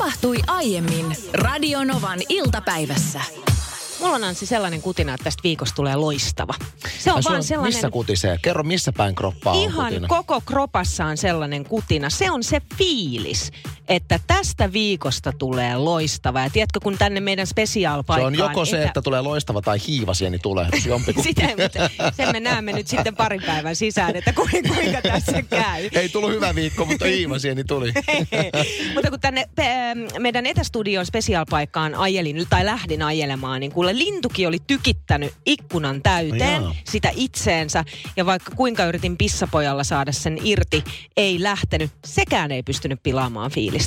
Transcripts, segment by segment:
tapahtui aiemmin Radionovan iltapäivässä. Mulla on Anssi sellainen kutina, että tästä viikosta tulee loistava. Se on Ai, vaan sellainen... Missä kutisee? Kerro, missä päin kroppaa on Ihan kutina. koko kropassa on sellainen kutina. Se on se fiilis, että tästä viikosta tulee loistava. Ja tiedätkö, kun tänne meidän se spesiaalpaikkaan... on joko se, että tulee loistava tai hiivasieni tulehdus. Jompikumpi. Sitä, sen me näemme nyt sitten parin päivän sisään, että kuinka, kuinka tässä käy. Ei tullut hyvä viikko, mutta hiivasieni tuli. Mutta kun tänne pe- meidän etästudion spesiaalpaikkaan ajelin, tai lähdin ajelemaan, niin kuule lintukin oli tykittänyt ikkunan täyteen Jaa. sitä itseensä. Ja vaikka kuinka yritin pissapojalla saada sen irti, ei lähtenyt. Sekään ei pystynyt pilaamaan fiilistä.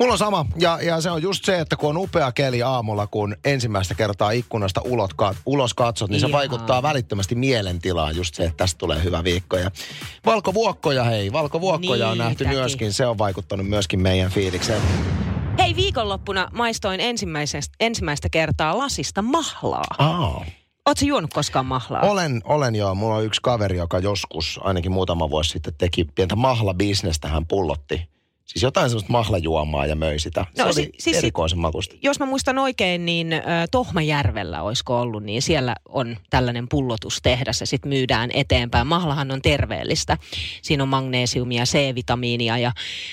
Mulla on sama, ja, ja se on just se, että kun on upea keli aamulla, kun ensimmäistä kertaa ikkunasta ulot, ulos katsot, niin se vaikuttaa välittömästi mielentilaan just se, että tästä tulee hyvä viikko. Ja valkovuokkoja, hei, valkovuokkoja on nähty myöskin, se on vaikuttanut myöskin meidän fiilikseen. Hei, viikonloppuna maistoin ensimmäistä kertaa lasista mahlaa. Aa. Ootko juonut koskaan mahlaa? Olen, olen joo. Mulla on yksi kaveri, joka joskus, ainakin muutama vuosi sitten, teki pientä mahlabisnestä. Hän pullotti. Siis jotain semmoista mahlajuomaa ja möi sitä. Se No, oli si- siis- erikoisen makusta. jos mä muistan oikein, niin äh, Tohmajärvellä olisiko ollut, niin siellä on tällainen pullotustehdas ja sitten myydään eteenpäin. Mahlahan on terveellistä. Siinä on magneesiumia, C-vitamiinia ja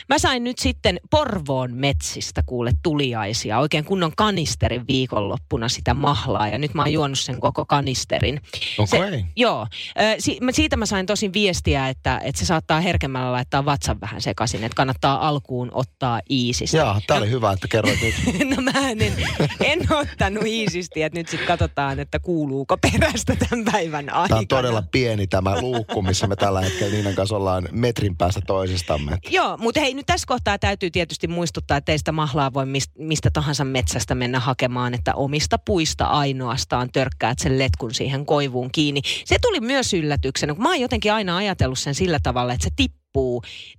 mä sain nyt sitten Porvoon metsistä kuule tuliaisia. Oikein kunnon kanisterin viikonloppuna sitä mahlaa ja nyt mä oon juonut sen koko kanisterin. Okei. Joo. Ö, si- siitä mä sain tosin viestiä, että, että se saattaa herkemmällä laittaa vatsan vähän sekaisin, että kannattaa alkuun ottaa iisistä. Jaa, tää oli hyvä, että kerroit nyt. No mä en, en ottanut iisisti, että nyt sitten katsotaan, että kuuluuko perästä tämän päivän aikana. Tämä on todella pieni tämä luukku, missä me tällä hetkellä Niinan kanssa ollaan metrin päästä toisistamme. Joo, mutta hei nyt tässä kohtaa täytyy tietysti muistuttaa, että ei sitä mahlaa voi mistä, mistä tahansa metsästä mennä hakemaan, että omista puista ainoastaan törkkäät sen letkun siihen koivuun kiinni. Se tuli myös yllätyksenä, kun mä oon jotenkin aina ajatellut sen sillä tavalla, että se tippuu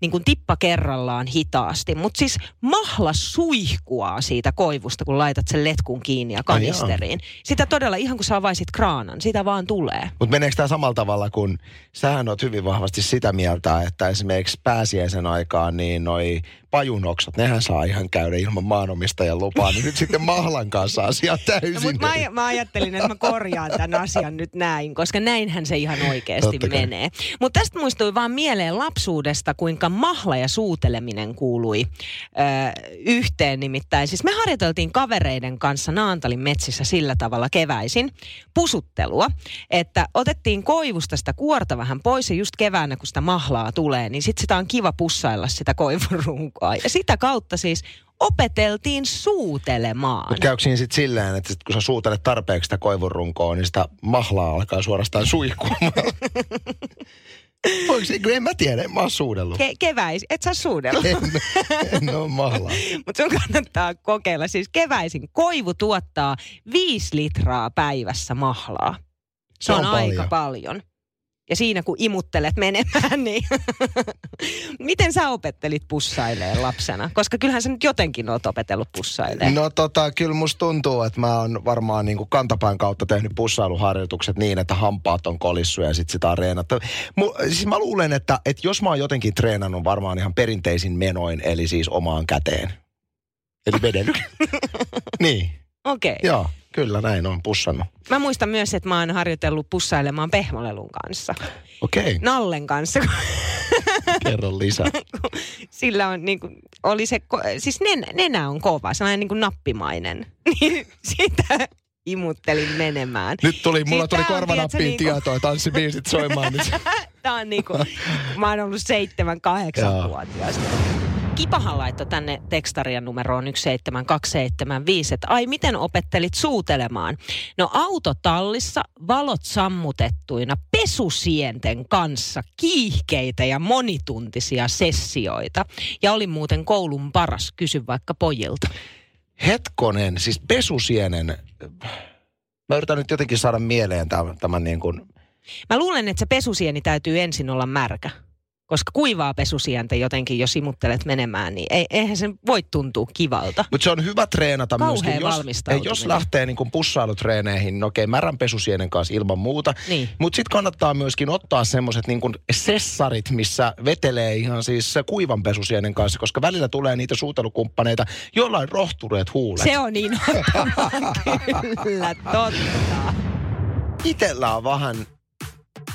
niin kuin tippa kerrallaan hitaasti. Mutta siis mahla suihkuaa siitä koivusta, kun laitat sen letkun kiinni ja Ai kanisteriin. Sitä todella, ihan kuin sä avaisit kraanan, sitä vaan tulee. Mutta meneekö tämä samalla tavalla, kun sähän oot hyvin vahvasti sitä mieltä, että esimerkiksi pääsiäisen aikaan niin noi pajunoksat, nehän saa ihan käydä ilman maanomistajan lupaa, niin nyt sitten mahlan kanssa asia täysin. No, mutta mä, mä ajattelin, että mä korjaan tämän asian nyt näin, koska näinhän se ihan oikeasti menee. Mutta tästä muistui vaan mieleen lapsuudesta, kuinka mahla ja suuteleminen kuului ö, yhteen nimittäin. Siis me harjoiteltiin kavereiden kanssa Naantalin metsissä sillä tavalla keväisin pusuttelua, että otettiin koivusta sitä kuorta vähän pois ja just keväänä, kun sitä mahlaa tulee, niin sitten sitä on kiva pussailla sitä koivurunkoa. Ja sitä kautta siis opeteltiin suutelemaan. Mutta käykö siinä sitten silleen, että sit kun sä suutelet tarpeeksi sitä koivurunkoa, niin sitä mahlaa alkaa suorastaan suihkumaan? Voiko se, en mä tiedä, mä oon suudellut. Ke- keväis, et sä suudella. En, en ole mahlaa. Mutta sun kannattaa kokeilla. Siis keväisin koivu tuottaa 5 litraa päivässä mahlaa. Se, Se on, on aika paljon. Ja siinä kun imuttelet menemään, niin miten sä opettelit pussailee lapsena? Koska kyllähän sä nyt jotenkin oot opetellut pussailee. No tota, kyllä musta tuntuu, että mä oon varmaan niin kantapään kautta tehnyt pussailuharjoitukset niin, että hampaat on kolissu ja sit sitä on reenattu. Mu, siis mä luulen, että, että jos mä oon jotenkin treenannut varmaan ihan perinteisin menoin, eli siis omaan käteen. Eli vedely. niin, Okei. Okay. joo, kyllä näin on pussannut. Mä muistan myös, että mä oon harjoitellut pussailemaan pehmolelun kanssa. Okei, okay, Nallen kanssa, kerro lisää. sillä on niin kuin, oli se, siis nenä, nenä on kova, sellainen niin kuin nappimainen. Niin sitä imuttelin menemään. Nyt tuli, mulla Siis tuli tää korvanappiin niinku- tietoa, tanssibiisit soimaan. Niin Tämä on niinku, mä oon ollut seitsemän, kahdeksan Joo. Kipahan laittoi tänne tekstarian numeroon 17275, että ai miten opettelit suutelemaan? No autotallissa valot sammutettuina pesusienten kanssa kiihkeitä ja monituntisia sessioita. Ja oli muuten koulun paras, kysy vaikka pojilta. Hetkonen, siis pesusienen. Mä yritän nyt jotenkin saada mieleen tämän, tämän niin kuin, Mä luulen, että se pesusieni täytyy ensin olla märkä. Koska kuivaa pesusientä jotenkin, jos imuttelet menemään, niin ei, eihän sen voi tuntua kivalta. Mutta se on hyvä treenata Kauhea myöskin. Jos, jos lähtee niin pussailutreeneihin, niin okei, märän pesusienen kanssa ilman muuta. Niin. Mutta sitten kannattaa myöskin ottaa semmoiset niin sessarit, missä vetelee ihan siis kuivan pesusienen kanssa, koska välillä tulee niitä suutelukumppaneita, joilla on rohtureet huulet. Se on niin kyllä, totta. Itellä on vähän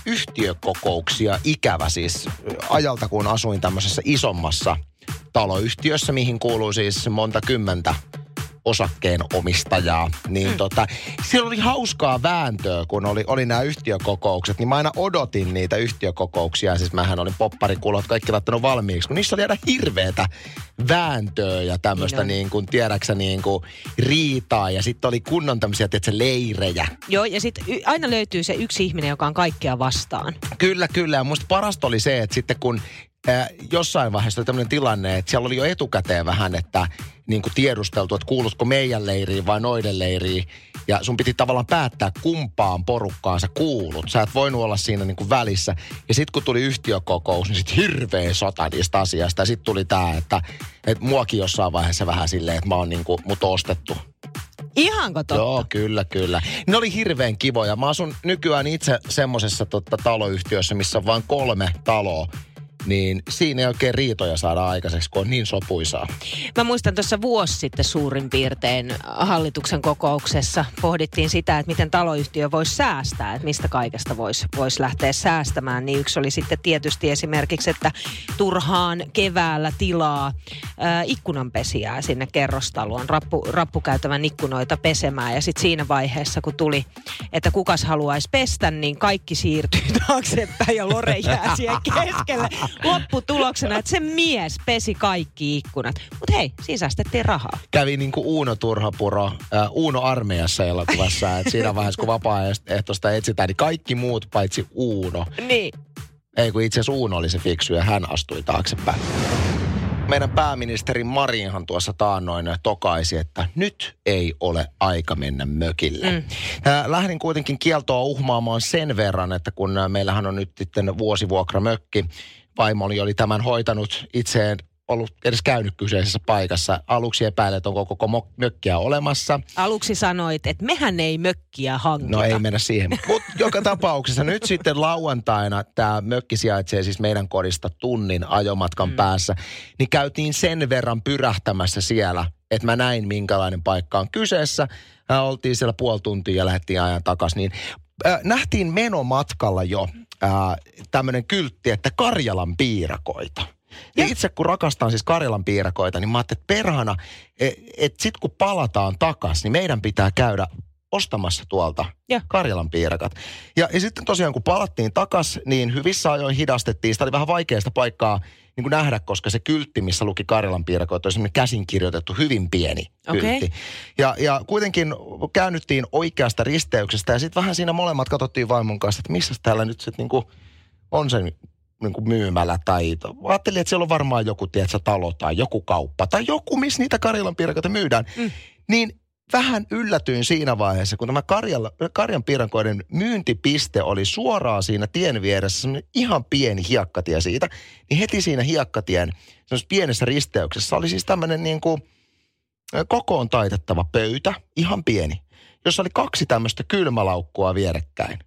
yhtiökokouksia ikävä siis ajalta, kun asuin tämmöisessä isommassa taloyhtiössä, mihin kuuluu siis monta kymmentä osakkeen omistajaa, niin mm. tota, siellä oli hauskaa vääntöä, kun oli, oli nämä yhtiökokoukset, niin mä aina odotin niitä yhtiökokouksia, siis mähän olin popparikulot kaikki laittanut valmiiksi, kun niissä oli aina hirveätä vääntöä ja tämmöistä Niin niin kuin, tiedäksä, niin kuin riitaa ja sitten oli kunnon tämmöisiä, tiedätkö, leirejä. Joo, ja sitten aina löytyy se yksi ihminen, joka on kaikkea vastaan. Kyllä, kyllä. Ja musta parasta oli se, että sitten kun jossain vaiheessa oli tämmöinen tilanne, että siellä oli jo etukäteen vähän, että niin kuin tiedusteltu, että kuulutko meidän leiriin vai noiden leiriin. Ja sun piti tavallaan päättää, kumpaan porukkaan sä kuulut. Sä et voinut olla siinä niin kuin välissä. Ja sitten kun tuli yhtiökokous, niin sitten hirveä sota niistä asiasta. Ja sitten tuli tämä, että, että muakin jossain vaiheessa vähän silleen, että mä oon niin kuin, mut ostettu. Ihanko totta? Joo, kyllä, kyllä. Ne oli hirveän kivoja. Mä asun nykyään itse semmoisessa totta, taloyhtiössä, missä on vain kolme taloa. Niin siinä ei oikein riitoja saada aikaiseksi, kun on niin sopuisaa. Mä muistan tuossa vuosi sitten suurin piirtein hallituksen kokouksessa pohdittiin sitä, että miten taloyhtiö voisi säästää, että mistä kaikesta voisi vois lähteä säästämään. Niin yksi oli sitten tietysti esimerkiksi, että turhaan keväällä tilaa ää, ikkunanpesijää sinne kerrostaloon, rappu, rappukäytävän ikkunoita pesemään. Ja sitten siinä vaiheessa, kun tuli, että kukas haluaisi pestä, niin kaikki siirtyi taaksepäin ja Lore jää siihen keskelle lopputuloksena, että se mies pesi kaikki ikkunat. Mutta hei, siinä säästettiin rahaa. Kävi niin kuin Uuno Turhapuro, äh, Uuno armeijassa elokuvassa, että siinä vaiheessa kun vapaaehtoista etsitään, niin kaikki muut paitsi Uuno. Niin. Ei kun itse asiassa Uuno oli se fiksu ja hän astui taaksepäin. Meidän pääministeri Marinhan tuossa taannoin tokaisi, että nyt ei ole aika mennä mökille. Mm. Lähdin kuitenkin kieltoa uhmaamaan sen verran, että kun ää, meillähän on nyt sitten vuosivuokramökki, vaimoni oli tämän hoitanut itseen ollut edes käynyt kyseisessä paikassa. Aluksi epäilet, onko koko mökkiä olemassa. Aluksi sanoit, että mehän ei mökkiä hankita. No ei mennä siihen. Mutta joka tapauksessa nyt sitten lauantaina tämä mökki sijaitsee siis meidän kodista tunnin ajomatkan mm. päässä. Niin käytiin sen verran pyrähtämässä siellä, että mä näin minkälainen paikka on kyseessä. Äh, oltiin siellä puoli tuntia ja lähdettiin ajan takaisin. Niin, äh, nähtiin menomatkalla jo tämmöinen kyltti, että Karjalan piirakoita. Ja itse kun rakastan siis Karjalan piirakoita, niin mä ajattelin, että perhana, että et sit kun palataan takas, niin meidän pitää käydä ostamassa tuolta Joo. Karjalan piirakat. Ja, ja sitten tosiaan kun palattiin takas, niin hyvissä ajoin hidastettiin. Sitä oli vähän vaikeasta paikkaa niin kuin nähdä, koska se kyltti, missä luki Karjalan piirakoita, oli semmoinen käsin kirjoitettu, hyvin pieni kyltti. Okei. Ja, ja kuitenkin käännyttiin oikeasta risteyksestä ja sitten vähän siinä molemmat katsottiin vaimon kanssa, että missä täällä nyt sitten niin kuin on se niin kuin myymälä tai ajattelin, että siellä on varmaan joku, tiedätkö, talo tai joku kauppa tai joku, missä niitä Karjalan piirakoita myydään. Mm. Niin vähän yllätyin siinä vaiheessa, kun tämä Karjala, Karjan piirakoiden myyntipiste oli suoraan siinä tien vieressä, ihan pieni hiekkatie siitä, niin heti siinä hiekkatien pienessä risteyksessä oli siis tämmöinen niin kuin kokoon taitettava pöytä, ihan pieni, jossa oli kaksi tämmöistä kylmälaukkua vierekkäin.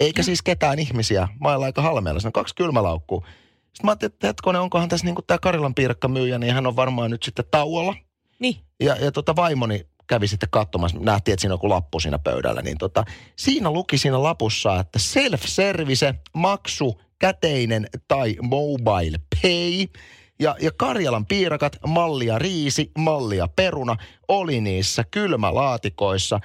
Eikä siis ketään ihmisiä, mailla aika halmeella, siinä on kaksi kylmälaukkua. Sitten mä ajattelin, että hetkonen, onkohan tässä niin tämä Karilan piirakka myyjä, niin hän on varmaan nyt sitten tauolla. Niin. Ja, ja tota vaimoni kävi sitten katsomassa, nähtiin, että siinä on joku lappu siinä pöydällä, niin tota, siinä luki siinä lapussa, että self-service, maksu, käteinen tai mobile pay. Ja, ja Karjalan piirakat, mallia riisi, mallia peruna, oli niissä kylmälaatikoissa.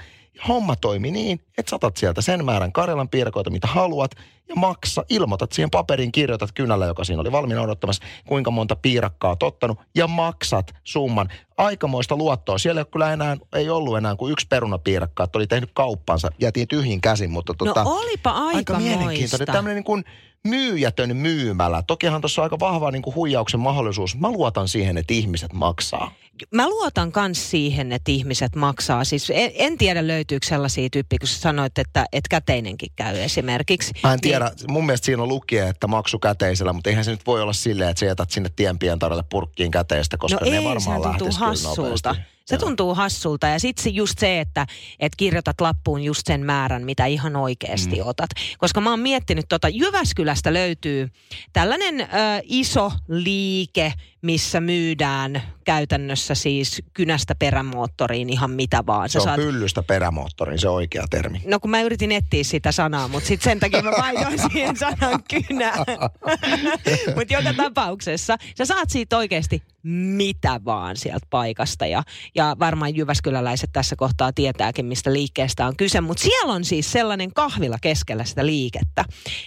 Homma toimi niin, että saatat sieltä sen määrän Karjalan piirakoita, mitä haluat, ja maksa, ilmoitat siihen paperiin, kirjoitat kynällä, joka siinä oli valmiina odottamassa, kuinka monta piirakkaa oot ottanut, ja maksat summan. Aikamoista luottoa. Siellä ei, ole kyllä enää, ei ollut enää kuin yksi perunapiirakka, että oli tehnyt kauppansa, jätiin tyhjin käsin, mutta tota, no olipa aika, aika mielenkiintoinen. Tämmöinen niin kuin myyjätön myymälä. Tokihan tuossa on aika vahva niin kuin huijauksen mahdollisuus. Mä luotan siihen, että ihmiset maksaa. Mä luotan myös siihen, että ihmiset maksaa. Siis en, en tiedä löytyykö sellaisia tyyppiä, kun sanoit, että, että käteinenkin käy esimerkiksi. Mä en tiedä. Niin, mun mielestä siinä on lukien, että maksu käteisellä, mutta eihän se nyt voi olla silleen, että sä jätät sinne tienpientareelle purkkiin käteistä, koska no ne ei, varmaan tuntuu hassulta. Se tuntuu hassulta ja sitten just se, että et kirjoitat lappuun just sen määrän, mitä ihan oikeasti mm. otat. Koska mä oon miettinyt, tota, Jyväskylästä löytyy tällainen ö, iso liike, missä myydään käytännössä siis kynästä perämoottoriin ihan mitä vaan. Sä se on saat... pyllystä perämoottoriin, se oikea termi. No kun mä yritin etsiä sitä sanaa, mutta sitten sen takia mä vaihdoin siihen sanan kynä. mutta joka tapauksessa sä saat siitä oikeasti mitä vaan sieltä paikasta. Ja, ja varmaan Jyväskyläläiset tässä kohtaa tietääkin, mistä liikkeestä on kyse. Mutta siellä on siis sellainen kahvila keskellä sitä liikettä.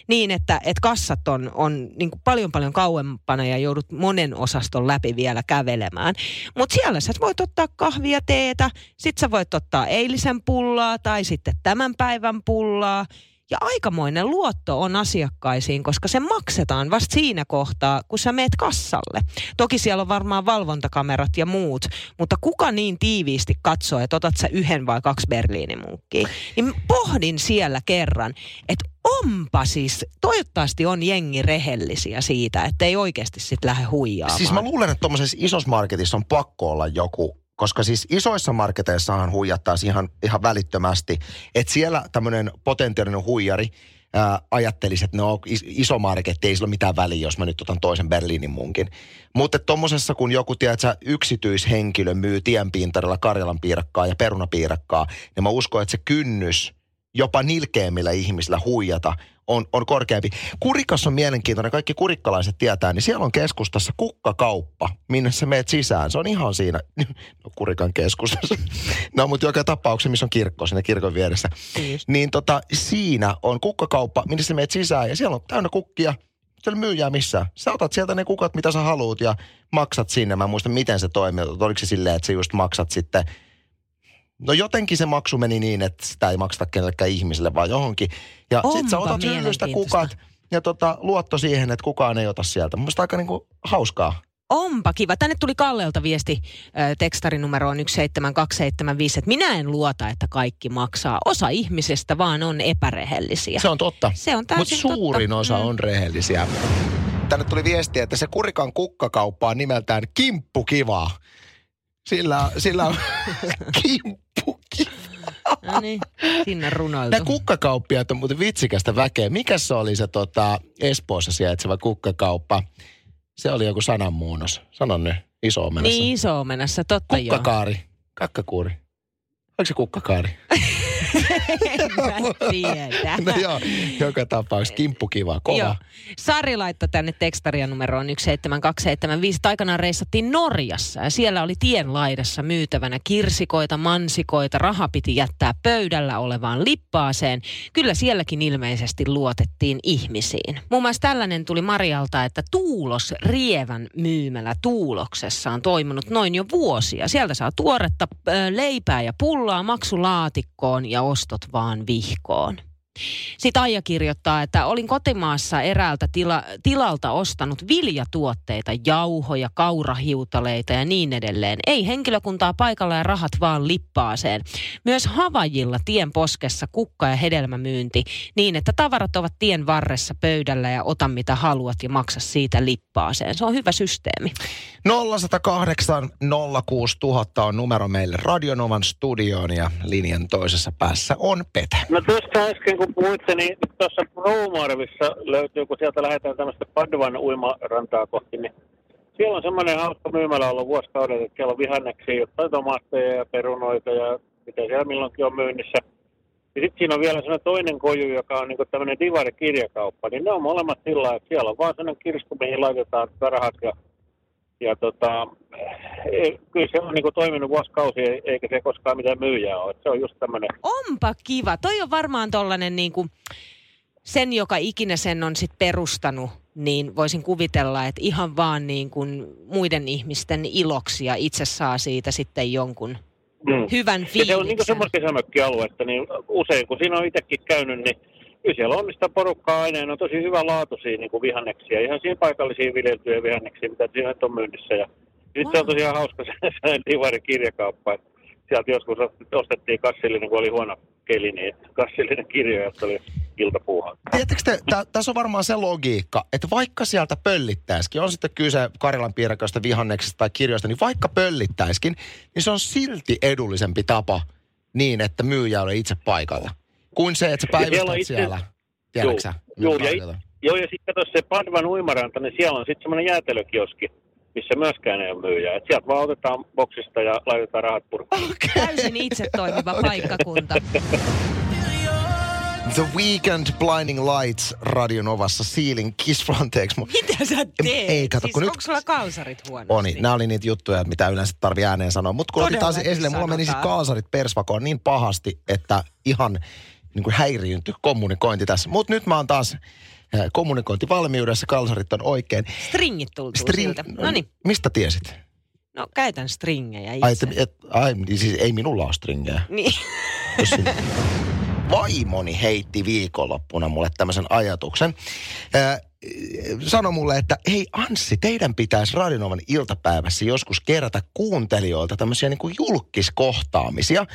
Niin, että, että kassat on, on niin paljon paljon kauempana ja joudut monen osaston läpi vielä kävelemään. Mutta siellä sä voit ottaa kahvia, teetä, sit sä voit ottaa eilisen pullaa tai sitten tämän päivän pullaa. Ja aikamoinen luotto on asiakkaisiin, koska se maksetaan vasta siinä kohtaa, kun sä meet kassalle. Toki siellä on varmaan valvontakamerat ja muut, mutta kuka niin tiiviisti katsoo, että otat sä yhden vai kaksi Berliinimunkkiä? Niin pohdin siellä kerran, että onpa siis, toivottavasti on jengi rehellisiä siitä, että ei oikeasti sitten lähde huijaamaan. Siis mä luulen, että tuommoisessa isossa marketissa on pakko olla joku koska siis isoissa marketeissahan huijattaisiin ihan, ihan välittömästi. Että siellä tämmöinen potentiaalinen huijari ää, ajattelisi, että no iso marketti, ei sillä ole mitään väliä, jos mä nyt otan toisen Berliinin munkin. Mutta tuommoisessa, kun joku, tiedät yksityishenkilö myy tienpintarilla Karjalan piirakkaa ja perunapiirakkaa, niin mä uskon, että se kynnys jopa nilkeämmillä ihmisillä huijata on, on korkeampi. Kurikas on mielenkiintoinen, kaikki kurikkalaiset tietää, niin siellä on keskustassa kukkakauppa, minne sä meet sisään. Se on ihan siinä, no Kurikan keskustassa. no mutta joka tapauksessa, missä on kirkko, siinä kirkon vieressä. Siis. Niin tota, siinä on kukkakauppa, minne sä meet sisään ja siellä on täynnä kukkia. Siellä myyjää missään. Sä otat sieltä ne kukat, mitä sä haluut ja maksat sinne. Mä muistan, miten se toimii. Oliko se silleen, että sä just maksat sitten No jotenkin se maksu meni niin, että sitä ei makseta kenellekään ihmiselle, vaan johonkin. Ja Onpa sit sä otat hyllystä kukat ja tota, luotto siihen, että kukaan ei ota sieltä. Mun aika niinku hauskaa. Onpa kiva. Tänne tuli Kallelta viesti äh, tekstarinumeroon 17275, että minä en luota, että kaikki maksaa. Osa ihmisistä vaan on epärehellisiä. Se on totta. Se on Mutta suurin totta. osa mm. on rehellisiä. Tänne tuli viesti, että se Kurikan kukkakauppa on nimeltään Kimppu Kivaa. Sillä, sillä on kimppu No niin, sinne runoiltu. Nämä kukkakauppiaat on muuten vitsikästä väkeä. Mikä se oli se tota, Espoossa sijaitseva kukkakauppa? Se oli joku sananmuunnos. Sano nyt, iso-omenassa. Niin, iso-omenassa, totta Kukkakaari, joo. kakkakuuri. Onko se kukkakaari? en tiedä. no joo, joka tapauksessa kimppu kiva, kova. Joo. Sari laittoi tänne tekstarian numeroon 17275. Aikanaan reissattiin Norjassa ja siellä oli tien laidassa myytävänä kirsikoita, mansikoita. Raha piti jättää pöydällä olevaan lippaaseen. Kyllä sielläkin ilmeisesti luotettiin ihmisiin. Muun muassa tällainen tuli Marialta, että Tuulos Rievän myymälä Tuuloksessa on toiminut noin jo vuosia. Sieltä saa tuoretta leipää ja pullaa maksulaatikkoon ja ostot vaan vihkoon. Sitten Aija kirjoittaa, että olin kotimaassa eräältä tila, tilalta ostanut viljatuotteita, jauhoja, kaurahiutaleita ja niin edelleen. Ei henkilökuntaa paikalla ja rahat vaan lippaaseen. Myös Havajilla tien poskessa kukka- ja hedelmämyynti niin, että tavarat ovat tien varressa pöydällä ja ota mitä haluat ja maksa siitä lippaaseen. Se on hyvä systeemi. 0108 06000 on numero meille Radionovan studioon ja linjan toisessa päässä on Pete. No tuosta äsken kun niin tuossa Roumarvissa löytyy, kun sieltä lähdetään tämmöistä Padvan uimarantaa kohti, niin siellä on semmoinen hauska myymälä ollut vuosikaudet, että siellä on vihanneksia, jotain tomaatteja ja perunoita ja mitä siellä milloinkin on myynnissä. Ja sitten siinä on vielä sellainen toinen koju, joka on niinku tämmöinen divari-kirjakauppa, niin ne on molemmat sillä että siellä on vaan sellainen kirsku, mihin laitetaan rahat ja ja tota, ei, kyllä se on niin kuin toiminut vuosikausi, eikä se koskaan mitään myyjää ole. Se on just tämmöinen. Onpa kiva. Toi on varmaan tollanen niin kuin sen, joka ikinä sen on sit perustanut, niin voisin kuvitella, että ihan vaan niin kuin muiden ihmisten iloksi ja itse saa siitä sitten jonkun mm. hyvän fiiliksen. Ja se on niin kuin semmoista kesämökkialuetta, niin usein kun siinä on itsekin käynyt, niin kyllä siellä on sitä porukkaa aina, on tosi hyvä laatuisia niin kuin vihanneksia, ihan siihen paikallisiin viljeltyjä vihanneksia, mitä siinä on myynnissä. Ja Sitten se on tosiaan hauska se, se Divarin kirjakauppa. Sieltä joskus ostettiin kassillinen, kun oli huono keli, niin kassillinen kirja, jossa oli iltapuuhaa. Tiedättekö te, tä, tässä on varmaan se logiikka, että vaikka sieltä pöllittäisikin, on sitten kyse Karjalan piirakoista, vihanneksista tai kirjoista, niin vaikka pöllittäisikin, niin se on silti edullisempi tapa niin, että myyjä ole itse paikalla. Kuin se, että sä Ja siellä on päivystät itse- siellä. Tiedätkö sä? Joo, ja, joo, ja sitten se Padvan uimaranta, niin siellä on sitten semmoinen jäätelökioski, missä myöskään ei ole myyjää. Et sieltä vaan otetaan boksista ja laitetaan rahat purkkiin. Täysin itse toimiva paikkakunta. The Weekend Blinding Lights Radio Novassa Sealing Kiss Frontex. Mu- Mitä sä teet? Ei, kato, siis kun nyt- onko sulla kalsarit huonosti? Oni, nämä oli niitä juttuja, mitä yleensä tarvii ääneen sanoa. Mutta kun otit taas esille, mulla meni siis sanotaan. kaasarit persvakoon niin pahasti, että ihan niin kuin häiriintyi kommunikointi tässä. Mutta nyt mä oon taas kommunikointivalmiudessa, kalsarit on oikein. Stringit tultuu String- siltä. No niin, Mistä tiesit? no käytän stringejä itse. Ai, et, et, ai niin siis ei minulla ole stringejä. Niin. Jos Vaimoni heitti viikonloppuna mulle tämmöisen ajatuksen. Äh, sano mulle, että hei Anssi, teidän pitäisi Radionovan iltapäivässä joskus kerätä kuuntelijoilta tämmöisiä niin kuin julkiskohtaamisia,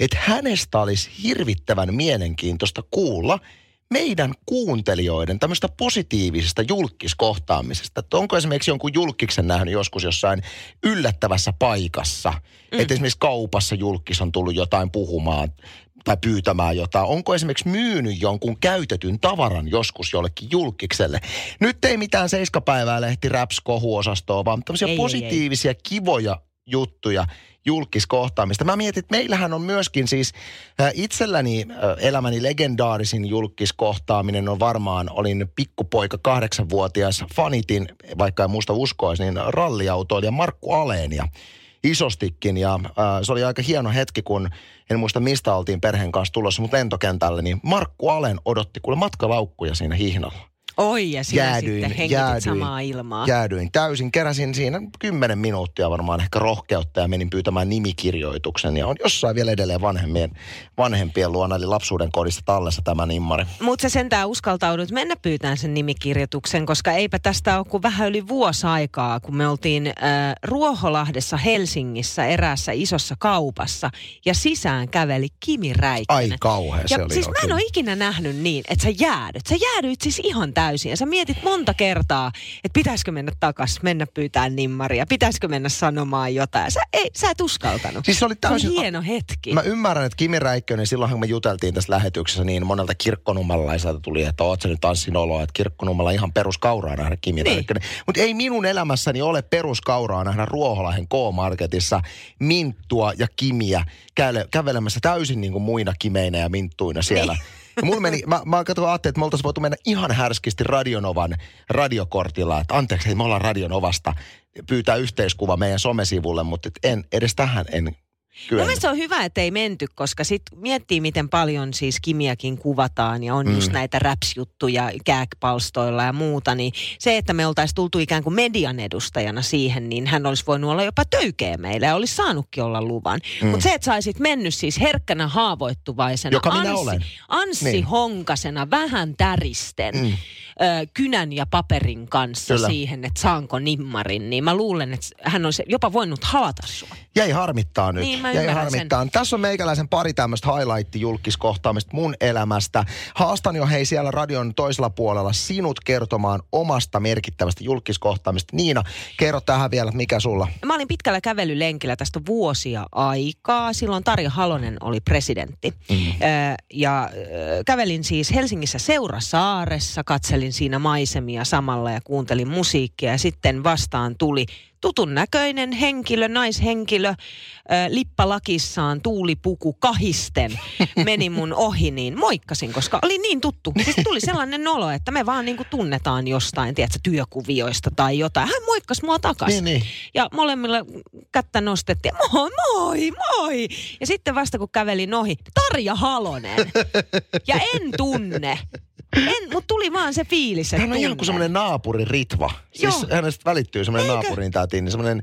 että hänestä olisi hirvittävän mielenkiintoista kuulla meidän kuuntelijoiden tämmöistä positiivisesta julkiskohtaamisesta. Että onko esimerkiksi jonkun julkiksen nähnyt joskus jossain yllättävässä paikassa, mm. että esimerkiksi kaupassa julkis on tullut jotain puhumaan tai pyytämään jotain. Onko esimerkiksi myynyt jonkun käytetyn tavaran joskus jollekin julkikselle? Nyt ei mitään seiskapäivää lehti raps kohuosastoa, vaan tämmöisiä Ei, ei, ei. positiivisia, kivoja juttuja julkiskohtaamista. Mä mietin, että meillähän on myöskin siis äh, itselläni äh, elämäni legendaarisin julkiskohtaaminen on varmaan, olin pikkupoika kahdeksanvuotias, fanitin, vaikka en muista uskoisi, niin ralliautoilija Markku Aleenia isostikin ja äh, se oli aika hieno hetki, kun en muista mistä oltiin perheen kanssa tulossa, mutta lentokentälle, niin Markku Alen odotti kuule matkalaukkuja siinä hihnalla. Oi, ja sinä Jäädyin, sitten hengitit jäädyin, samaa ilmaa. Jäädyin täysin. Keräsin siinä kymmenen minuuttia varmaan ehkä rohkeutta ja menin pyytämään nimikirjoituksen. Ja on jossain vielä edelleen vanhempien, vanhempien luona, eli lapsuuden kodissa tallessa tämä nimmari. Mutta sä sentään uskaltaudut mennä pyytämään sen nimikirjoituksen, koska eipä tästä ole kuin vähän yli vuosi aikaa, kun me oltiin äh, Ruoholahdessa Helsingissä eräässä isossa kaupassa ja sisään käveli Kimi Räikkönen. Ai kauhea se ja oli. siis mä en ole ikinä nähnyt niin, että sä jäädyt. Sä jäädyit siis ihan täysin ja sä mietit monta kertaa, että pitäisikö mennä takas, mennä pyytää nimmaria, pitäisikö mennä sanomaan jotain. Sä, ei, sä et uskaltanut. Siis se oli Se täysin... hieno hetki. Mä ymmärrän, että Kimi Räikkönen, silloinhan me juteltiin tässä lähetyksessä, niin monelta kirkkonummelaiselta tuli, että oot sä nyt Anssin oloa, että kirkkonummella ihan peruskauraa nähdä Kimi Niin. Räikkönen. Mutta ei minun elämässäni ole peruskauraa nähdä Ruoholahden K-Marketissa minttua ja kimiä kävelemässä täysin niin kuin muina kimeinä ja minttuina siellä. Niin. Mulla meni, mä, mä katsoin, ajattelin, että me oltaisiin voitu mennä ihan härskisti Radionovan radiokortilla, että anteeksi, hei, me ollaan Radionovasta, pyytää yhteiskuva meidän somesivulle, mutta en, edes tähän en Mun kyennyt. mielestä se on hyvä, että ei menty, koska sit miettii, miten paljon siis Kimiäkin kuvataan ja on mm. just näitä raps-juttuja kääkpalstoilla ja muuta, niin se, että me oltaisiin tultu ikään kuin median edustajana siihen, niin hän olisi voinut olla jopa töykeä meille ja olisi saanutkin olla luvan. Mm. Mutta se, että saisit mennyt siis herkkänä haavoittuvaisena, Joka minä Anssi, olen. Anssi Niin. Honkasena, vähän täristen, mm. ö, kynän ja paperin kanssa Kyllä. siihen, että saanko nimmarin, niin mä luulen, että hän olisi jopa voinut havata sua. Jäi harmittaa nyt. Niin, mä ymmärrän harmittaa. Tässä on meikäläisen pari tämmöistä highlight-julkiskohtaamista mun elämästä. Haastan jo hei siellä radion toisella puolella sinut kertomaan omasta merkittävästä julkiskohtaamista. Niina, kerro tähän vielä, mikä sulla? Mä olin pitkällä kävelylenkillä tästä vuosia aikaa. Silloin Tarja Halonen oli presidentti. Mm. Ja kävelin siis Helsingissä Seurasaaressa, katselin siinä maisemia samalla ja kuuntelin musiikkia. Ja sitten vastaan tuli tutun näköinen henkilö, naishenkilö, ö, lippalakissaan, tuulipuku kahisten meni mun ohi, niin moikkasin, koska oli niin tuttu. Siis tuli sellainen olo, että me vaan niinku tunnetaan jostain, tiedätkö, työkuvioista tai jotain. Hän moikkasi mua takaisin. Niin, niin. Ja molemmilla kättä nostettiin. Moi, moi, moi. Ja sitten vasta kun kävelin ohi, Tarja Halonen. Ja en tunne. En, mutta tuli vaan se fiilis, että Hän on ihan kuin semmoinen naapuri Ritva. Siis Joo. hänestä välittyy semmoinen naapurin täti, niin semmoinen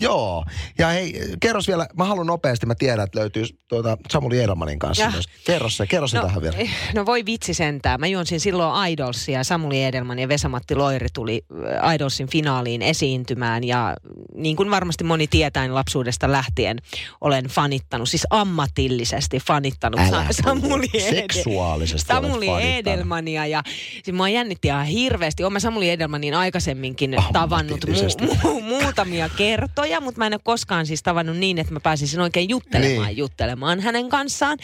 Joo. Ja hei, kerros vielä, mä haluan nopeasti, mä tiedän, että löytyy tuota Samuli Edelmanin kanssa Ja. myös. Kerro se, kerro se No, tähän vielä. eh, no voi vitsi sentään. Mä juonsin silloin Idolsia Samuli Edelman ja Vesamatti Loiri tuli äh, Idolsin finaaliin esiintymään. Ja niin kuin varmasti moni tietää, niin lapsuudesta lähtien olen fanittanut, siis ammatillisesti fanittanut Älä. Samuli, Ede- Seksuaalisesti Samuli. Edelmania. Ja siis mua jännitti ihan hirveästi. Olen mä Samuli Edelmanin aikaisemminkin tavannut mu- mu- muutamia kertoja, mutta mä en ole koskaan siis tavannut niin, että mä pääsisin oikein juttelemaan niin. juttelemaan hänen kanssaan.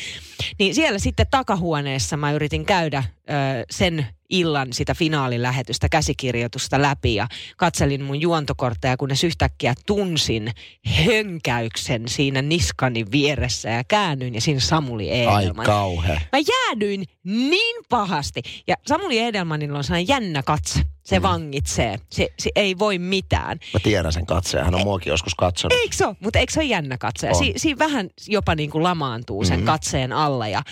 Niin siellä sitten takahuoneessa mä yritin käydä ö, sen illan sitä finaalilähetystä, käsikirjoitusta läpi ja katselin mun juontokortteja, kunnes yhtäkkiä tunsin hönkäyksen siinä niskani vieressä ja käännyin ja siinä Samuli Ai Edelman. kauhe. Mä jäädyin niin pahasti. Ja Samuli Edelmanilla on sellainen jännä katse. Se mm. vangitsee. Se, se ei voi mitään. Mä tiedän sen katseen, hän on muakin joskus katsonut. Eikö se ole? Mutta eikö se ole jännä katse? Si, siinä vähän jopa niin kuin lamaantuu sen Mhm. katseen alla. Ja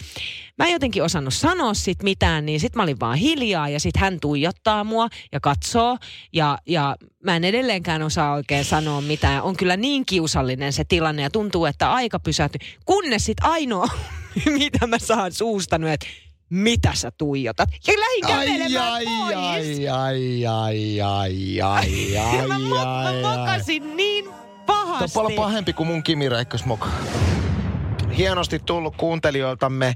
mä en jotenkin osannut sanoa sit mitään, niin sit mä olin vaan hiljaa ja sit hän tuijottaa mua ja katsoo. Ja, ja mä en edelleenkään osaa oikein sanoa mitään. On kyllä niin kiusallinen se tilanne ja tuntuu, että aika pysähtyy. Kunnes sit ainoa, mitä mä saan suustanut, että mitä sä tuijotat? Ja lähdin kävelemään ai, pois. ai, ai, ai, ai, ai, ai, mä, mo- ai, mä ai. mokasin niin Tämä on pahasti. paljon pahempi kuin mun Kimi Räikkösmoka. Hienosti tullut kuuntelijoiltamme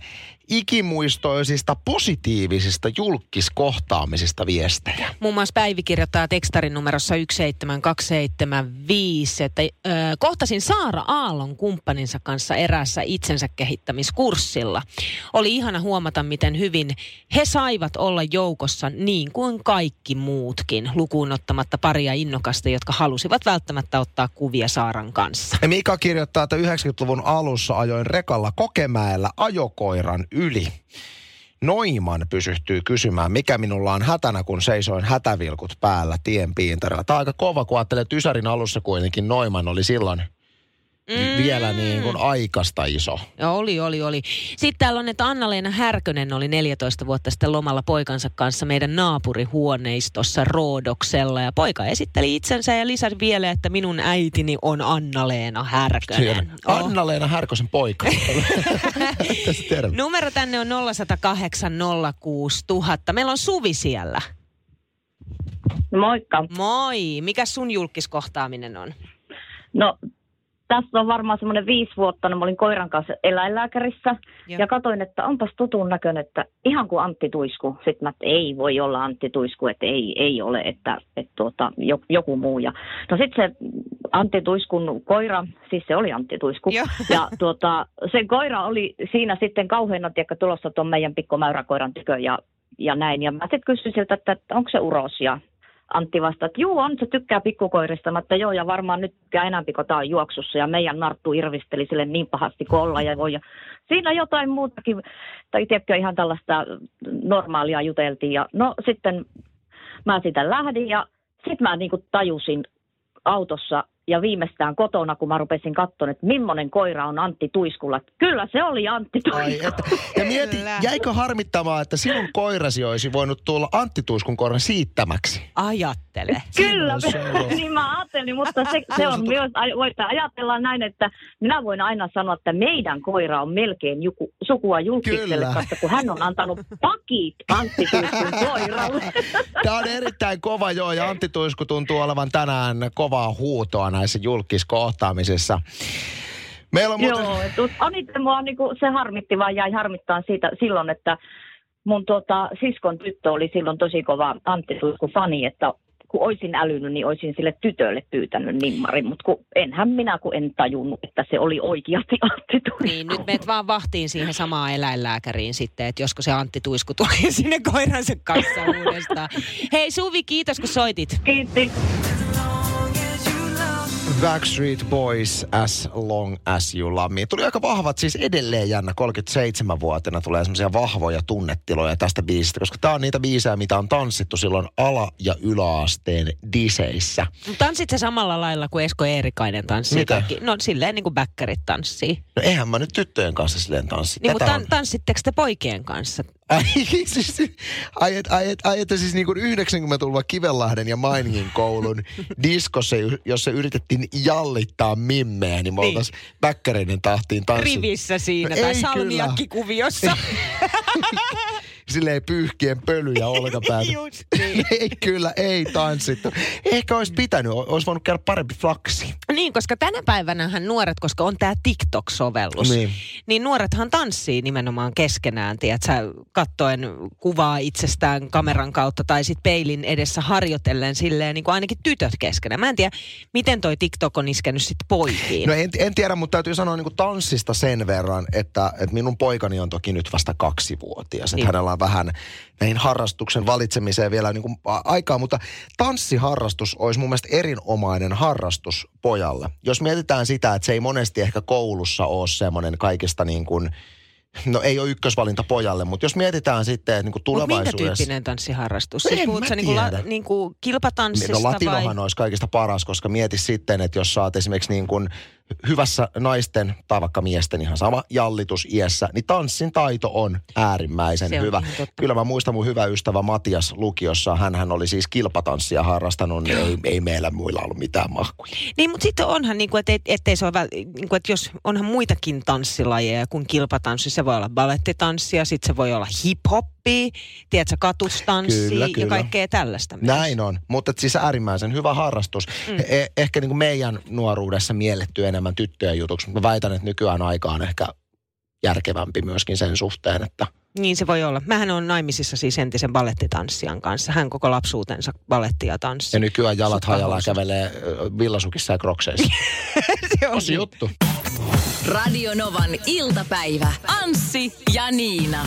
ikimuistoisista positiivisista julkiskohtaamisista viestejä. Muun muassa Päivi kirjoittaa tekstarin numerossa 17275, että ö, kohtasin Saara Aallon kumppaninsa kanssa eräässä itsensä kehittämiskurssilla. Oli ihana huomata, miten hyvin he saivat olla joukossa niin kuin kaikki muutkin, lukuun ottamatta paria innokasta, jotka halusivat välttämättä ottaa kuvia Saaran kanssa. Ja Mika kirjoittaa, että 90-luvun alussa ajoin rekalla Kokemäellä ajokoiran yli. Noiman pysyhtyy kysymään, mikä minulla on hätänä, kun seisoin hätävilkut päällä tien piintarilla. Tämä on aika kova, kun ajattelee, että Ysärin alussa kuitenkin Noiman oli silloin mm. vielä niin kuin aikasta iso. Joo, oli, oli, oli. Sitten täällä on, että Anna-Leena Härkönen oli 14 vuotta sitten lomalla poikansa kanssa meidän naapurihuoneistossa Roodoksella. Ja poika esitteli itsensä ja lisäsi vielä, että minun äitini on Anna-Leena Härkönen. Oh. Anna-Leena Härkösen poika. Numero tänne on 0108 06000. Meillä on Suvi siellä. Moikka. Moi. Mikä sun julkiskohtaaminen on? No, tässä on varmaan semmoinen viisi vuotta, niin mä olin koiran kanssa eläinlääkärissä Joo. ja katsoin, että onpas tutun näköinen, että ihan kuin Antti Tuisku. Sitten mä, että ei voi olla Antti Tuisku, että ei, ei ole, että, että tuota, jo- joku muu. Ja, no sitten se Antti Tuiskun koira, siis se oli Antti Tuisku. Joo. Ja tuota, se koira oli siinä sitten kauheana, tiedätkö, tulossa tuon meidän pikkumäyräkoiran tykö ja, ja näin. Ja mä sitten kysyin siltä, että, että onko se uros ja Antti vastasi, että juu on, se tykkää pikkukoirista, mä, että joo, ja varmaan nyt tykkää enemmän, kun on juoksussa, ja meidän Narttu irvisteli sille niin pahasti kuin olla ja voi. Ja siinä jotain muutakin, tai tiedätkö, ihan tällaista normaalia juteltiin, ja no sitten mä sitä lähdin, ja sitten mä niinku tajusin autossa, ja viimeistään kotona, kun mä rupesin katsomaan, että millainen koira on Antti Tuiskulla. Kyllä se oli Antti Ai, Tuisku. että, ja mieti, Kyllä. jäikö harmittamaan, että sinun koirasi olisi voinut tulla Antti Tuiskun koiran siittämäksi? Ajattele. Kyllä, niin mä ajattelin, mutta se, se on myös, voidaan ajatella näin, että minä voin aina sanoa, että meidän koira on melkein juku, sukua julkiselle, koska kun hän on antanut pakit Antti Tuiskun koiralle. Tämä on erittäin kova joo, ja Antti Tuisku tuntuu olevan tänään kovaa huutoa näissä julkiskohtaamisissa. Meillä on muuten... Joo, eniten mua niinku, se harmitti vaan jäi harmittaa siitä silloin, että mun tota, siskon tyttö oli silloin tosi kova Antti Tuisku fani, että kun olisin älynyt, niin olisin sille tytölle pyytänyt nimmarin, mutta kun enhän minä, kun en tajunnut, että se oli oikeasti Antti Tuisku. Niin, nyt meet vaan vahtiin siihen samaan eläinlääkäriin sitten, että josko se Antti Tuisku tuli sinne koiransa kanssa uudestaan. Hei Suvi, kiitos kun soitit. Kiitti. Backstreet Boys, As Long As You Love Me. Tuli aika vahvat, siis edelleen jännä 37-vuotena tulee semmoisia vahvoja tunnetiloja tästä biisistä, koska tää on niitä biisejä, mitä on tanssittu silloin ala- ja yläasteen diseissä. Tanssit se samalla lailla kuin Esko Eerikainen tanssii. Mitä? kaikki? No silleen niin kuin bäkkärit tanssii. No eihän mä nyt tyttöjen kanssa silleen tanssi. Niin, mutta tan- tanssitteko te poikien kanssa? Ai, siis, ai, et, ai, et, ai että siis niin kuin 90-luvulla Kivenlahden ja Mainingin koulun diskossa, jossa yritettiin jallittaa mimmeä, niin me niin. oltaisiin bäkkäreiden tahtiin tanssit. Rivissä siinä, no, tai salmiakkikuviossa. silleen pyyhkien pölyjä olkapäätä. Just niin. ei kyllä, ei tanssittu. Ehkä olisi pitänyt, olisi voinut käydä parempi flaksi. Niin, koska tänä päivänähän nuoret, koska on tämä TikTok-sovellus, niin. niin nuorethan tanssii nimenomaan keskenään, tiedätkö, kattoen kuvaa itsestään kameran kautta tai sitten peilin edessä harjoitellen silleen niin kuin ainakin tytöt keskenään. Mä en tiedä, miten toi TikTok on iskenyt sitten poikiin. No en, en tiedä, mutta täytyy sanoa niin kuin tanssista sen verran, että, että minun poikani on toki nyt vasta kaksivuotias. Niin. Että hänellä on vähän näihin harrastuksen valitsemiseen vielä niin kuin aikaa, mutta tanssiharrastus olisi mun mielestä erinomainen harrastus pojalle. Jos mietitään sitä, että se ei monesti ehkä koulussa ole semmoinen kaikista niin kuin, No ei ole ykkösvalinta pojalle, mutta jos mietitään sitten, että niin tulevaisuudessa... minkä tyyppinen tanssiharrastus? Siis puhut sä niin la, niin kuin kilpatanssista no, latinohan vai? olisi kaikista paras, koska mieti sitten, että jos saat esimerkiksi niin kuin hyvässä naisten tai vaikka miesten ihan sama jallitus iässä, niin tanssin taito on äärimmäisen Se hyvä. On Kyllä mä muistan mun hyvä ystävä Matias lukiossa, hän oli siis kilpatanssia harrastanut, niin ei, ei meillä muilla ollut mitään mahkuja. Niin, mutta sitten onhan, niin kuin, että, ettei se ole, niin kuin, että jos onhan muitakin tanssilajeja kuin kilpatanssi, se voi olla balettitanssia, sitten se voi olla hip-hop, tiedätkö, katustanssi kyllä, kyllä. ja kaikkea tällaista. Myös. Näin on, mutta siis äärimmäisen hyvä harrastus. Mm. Eh- ehkä niin kuin meidän nuoruudessa mielletty enemmän tyttöjen jutuksi, mutta mä väitän, että nykyään aika on ehkä järkevämpi myöskin sen suhteen, että niin se voi olla. Mähän on naimisissa siis entisen ballettitanssijan kanssa. Hän koko lapsuutensa balettia tanssi. Ja nykyään jalat hajalla kävelee villasukissa ja krokseissa. se on Osi juttu. Radio Novan iltapäivä. Anssi ja Niina.